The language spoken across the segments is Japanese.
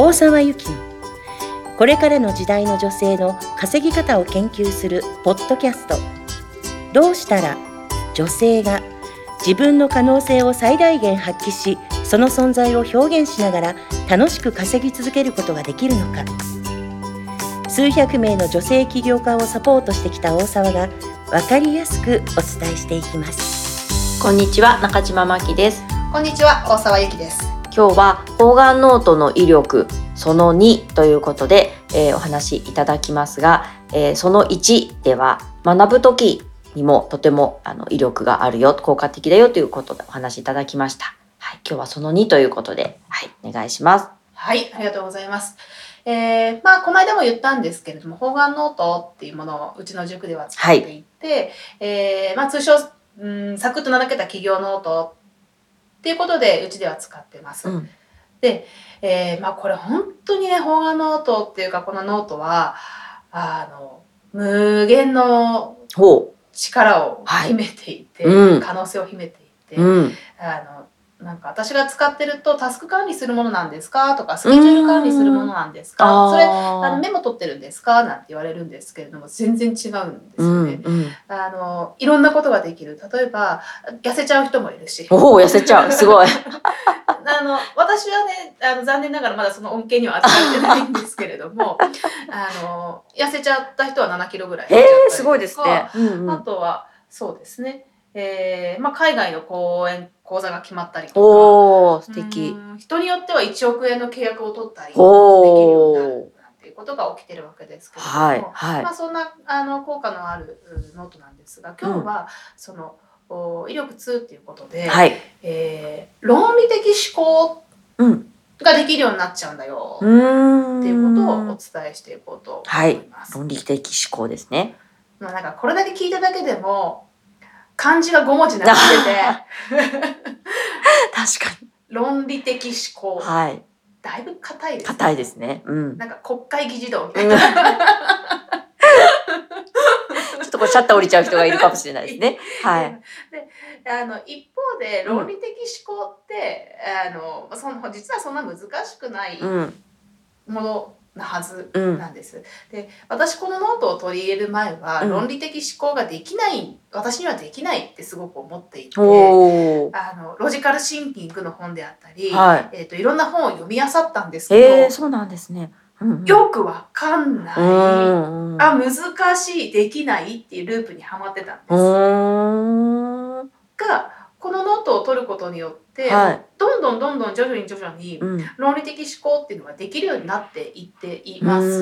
大沢由紀のこれからの時代の女性の稼ぎ方を研究するポッドキャスト。どうしたら女性が自分の可能性を最大限発揮しその存在を表現しながら楽しく稼ぎ続けることができるのか。数百名の女性起業家をサポートしてきた大沢が分かりやすくお伝えしていきます。こんにちは中島真希です。こんにちは大沢由紀です今日は方眼ノートの威力その2ということで、えー、お話いただきますが、えー、その1では学ぶ時にもとてもあの威力があるよ効果的だよということでお話いただきました。はい、今日はその2ということで、はい、お願いします。はい、ありがとうございます。えー、まあこの間も言ったんですけれども方眼ノートっていうものをうちの塾では使っていて、はい、えー、まあ通称うんサクッと名付けた起業ノートっていうことでうちでは使ってます。うん、で、えー、まあこれ本当にね方眼ノートっていうかこのノートはあの無限の力を秘めていて、はいうん、可能性を秘めていて、うん、あのなんか私が使ってるとタスク管理するものなんですか？とかスケジュール管理するものなんですか？それあのメモ取ってるんですか？なんて言われるんですけれども全然違うんですよね、うんうん、あのいろんなことができる。例えば痩せちゃう人もいるし。おお痩せちゃう。すごい。あの私はねあの残念ながらまだその恩恵には扱ってないんですけれども あの痩せちゃった人は7キロぐらいえー、すごいですね、うんうん、あとはそうですねえーまあ、海外の講演講座が決まったりとか。お素敵。人によっては1億円の契約を取ったりできるようになるなんていうことが起きてるわけですけれども、はいはい、まあ、そんなあの効果のあるノートなんですが今日はその、うん、威力2っていうことで、はい、えー、論理的思考ができるようになっちゃうんだよ、っていうことをお伝えしていこうと思います。はい、論理的思考ですね。まあなんかこれだけ聞いただけでも漢字が5文字になって。て確かに。論理的思考。はい。だいぶ硬いですね。硬いですね、うん、なんか国会議事堂みたいな、ちょっとこうシャッター降りちゃう人がいるかもしれないですね。はい。で、あの一方で論理的思考って、うん、あのその実はそんな難しくないものなはずなんです。うん、で私このノートを取り入れる前は、論理的思考ができない私にはできないってすごく思っていてあのロジカルシンキングの本であったり、はい、えーと、いろんな本を読み漁ったんですけど、えー、そうなんですね。うんうん、よくわかんない、うんうん、あ難しいできないっていうループにはまってたんです。がこのノートを取ることによって、はい、どんどんどんどん徐々に徐々に論理的思考っていうのができるようになっていっています。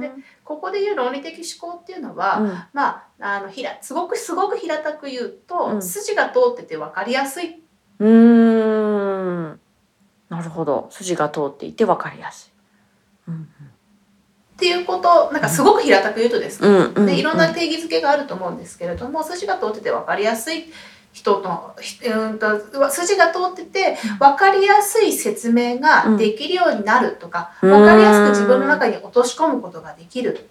でここで言う論理的思考っていうのは、うん、まああのひらすごくすごく平たく言うと、うん、筋が通ってて分かりやすい。うん。なるほど。筋が通っていて分かりやすい。うんっていうことなんかすごく平たく言うとですね、うん、でいろんな定義づけがあると思うんですけれども筋が通ってて分かりやすい人の、うんと、筋が通ってて分かりやすい説明ができるようになるとか、うん、分かりやすく自分の中に落とし込むことができる。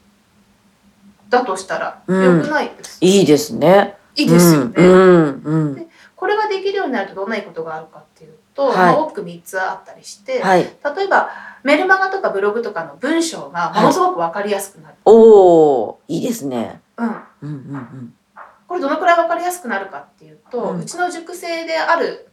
だとしたらよくないです、うん、いいですね。いいですよね、うん。で。これができるようになるとどんないいことがあるかっていうと、はい、大きく3つあったりして、はい、例えばメルマガとかブログとかの文章がものすごく分かりやすくなる。はい、おおいいですね。うん。うんうんうんこれどのくらい分かりやすくなるかっていうと、うん、うちの塾生である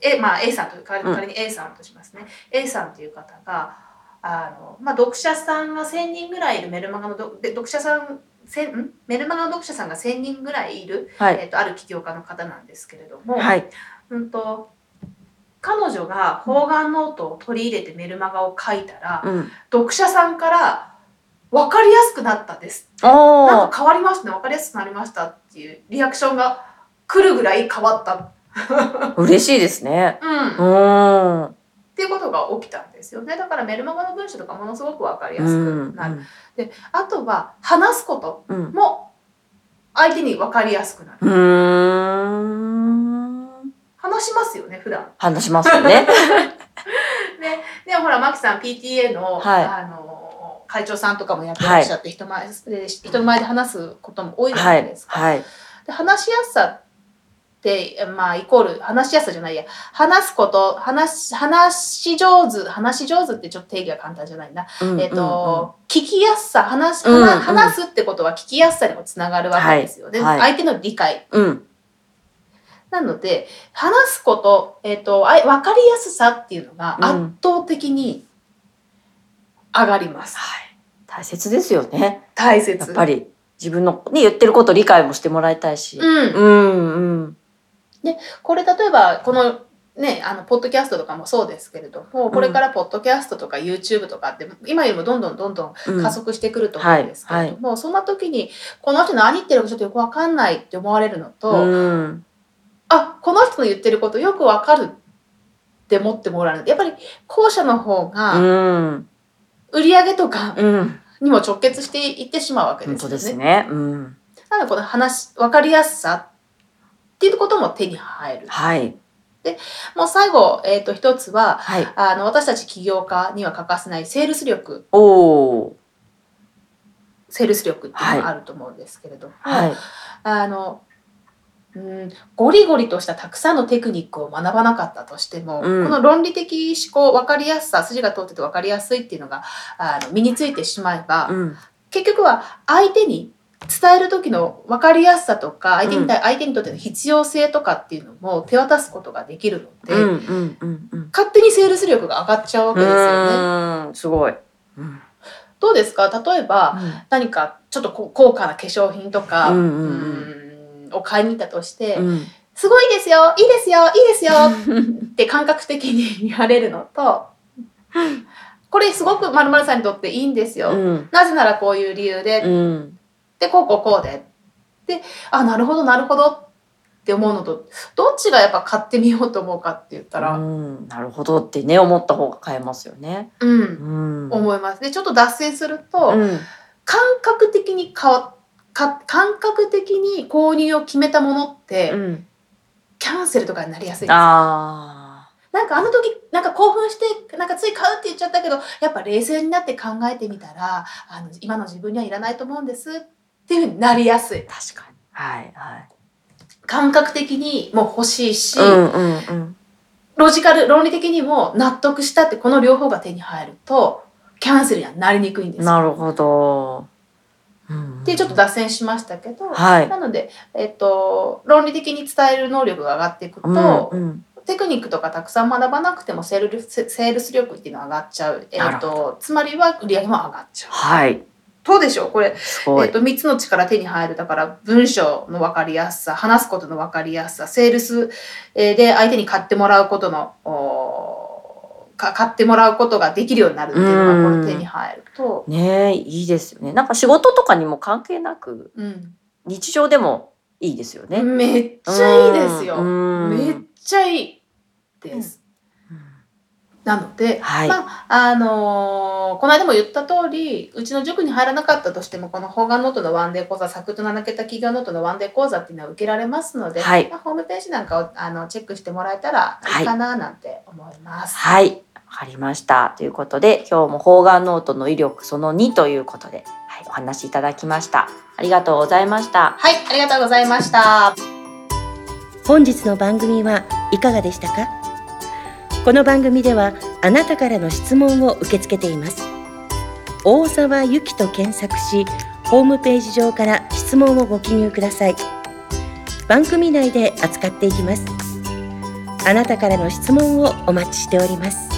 A,、まあ、A さんと仮に A さんとしますね、うん、A さんという方があの、まあ、読者さんが1,000人ぐらいいるメルマガの読者さんんメルマガの読者さんが1,000人ぐらいいる、はい、えーと、ある起業家の方なんですけれども、はい、うんと彼女が方眼ノートを取り入れてメルマガを書いたら、うん、読者さんから分かりやすくなったです。なんか変わりましたね分かりやすくなりましたっていうリアクションが来るぐらい変わった。嬉しいですね。うん、っていうことが起きたんですよ。ねだからメルマガの文章とかものすごく分かりやすくなる、うん、であとは話すことも相手に分かりやすくなる、話しますよね普段。話しますよね。ね。でもほらマキさん PTA の、はい、あの会長さんとかもやってらっしゃって、人前で人前で話すことも多いじゃないですか。はい。はい、で話しやすさっって、まあ、イコール話しやすさじゃないや。話すこと話し話し上手話し上手ってちょっと定義が簡単じゃないな、うんえっ、と、聞きやすさ話しう話話すってことは聞きやすさにもつながるわけですよね、はい。はい。相手の理解。うん。うんなので話すこと、えっとあい分かりやすさっていうのがうん。圧倒的に上がります、はい。大切ですよね。大切。やっぱり自分のね言ってること理解もしてもらいたいし。うん。うんうん。これ例えばこのねあのポッドキャストとかもそうですけれどもこれからポッドキャストとか YouTube とかって今よりもどんどんどんどんうん。加速してくると思うんですけれども、そんな時にこの人何言ってるかちょっとよくわかんないって思われるのと、うん。あこの人の言ってることよくわかるって思ってもらえるやっぱり後者の方うがん売り上げとかうん。にも直結していってしまうわけですよね。本当ですね。うん。なのでこの話分かりやすさっていうことも手に入る。はい。もう最後、えー、と一つははい。あの私たち起業家には欠かせないセールス力。おおセールス力っていうのがあると思うんですけれども、はい。あのうん。ゴリゴリとしたたくさんのテクニックを学ばなかったとしても、うん。この論理的思考分かりやすさ筋が通ってて分かりやすいっていうのがあの身についてしまえば、うん。結局は相手に伝える時の分かりやすさとか相手に,、相手にとっての必要性とかっていうのも手渡すことができるので、勝手にセールス力が上がっちゃうわけですよね。うんすごい。うん。どうですか？例えば、何かちょっと高価な化粧品とか、うんを買いに行ったとして、うん。すごいですよいいですよいいですよって感覚的に 言われるのとこれすごくまるさんにとっていいんですよ、うん。なぜならこういう理由で、うん。でこうこうこうで。であなるほどなるほどって思うのとどっちがやっぱ買ってみようと思うかって言ったら、うん。なるほどってね思った方が買えますよね。うん。うん。思います。でちょっと脱線すると、うん。感覚的にかわか感覚的に購入を決めたものって、うん。キャンセルとかになりやすいんですなんかあの時なんか興奮してなんかつい買うって言っちゃったけどやっぱ冷静になって考えてみたらあの今の自分にはいらないと思うんですっていうふうになりやすい。ー確かに。はいはい。感覚的にも欲しいし、うんうんうん。ロジカル論理的にも納得したってこの両方が手に入るとキャンセルにはなりにくいんですよ。なるほど。うんでちょっと脱線しましたけど、はい。なので、えっと、論理的に伝える能力が上がっていくと、うんうん。テクニックとかたくさん学ばなくてもセールセセールス力っていうのは上がっちゃう、えっと、つまりは売り上げも上がっちゃう。はい。どうでしょうこれ、えっと、3つの力手に入る。だから文章の分かりやすさ話すことの分かりやすさセールスえーで相手に買ってもらうことのか買ってもらうことができるようになるっていうのがこれ手に入ると、ねえいいですよね。なんか仕事とかにも関係なくうん。日常でもいいですよね。めっちゃいいですよ。うんめっちゃいいです。なので、はい。まああのーこの間も言った通りうちの塾に入らなかったとしてもこの方眼ノートのワンデー講座サクッと名付けた起業ノートのワンデー講座っていうのは受けられますので、はい。まあ、ホームページなんかをあのチェックしてもらえたらいいかななんて思います。はいわかりました。ということで今日も方眼ノートの威力その2ということで、はい、お話しいただきました。ありがとうございました。はい、ありがとうございました。本日の番組はいかがでしたか？この番組ではあなたからの質問を受け付けています。大沢ゆきと検索しホームページ上から質問をご記入ください。番組内で扱っていきます。あなたからの質問をお待ちしております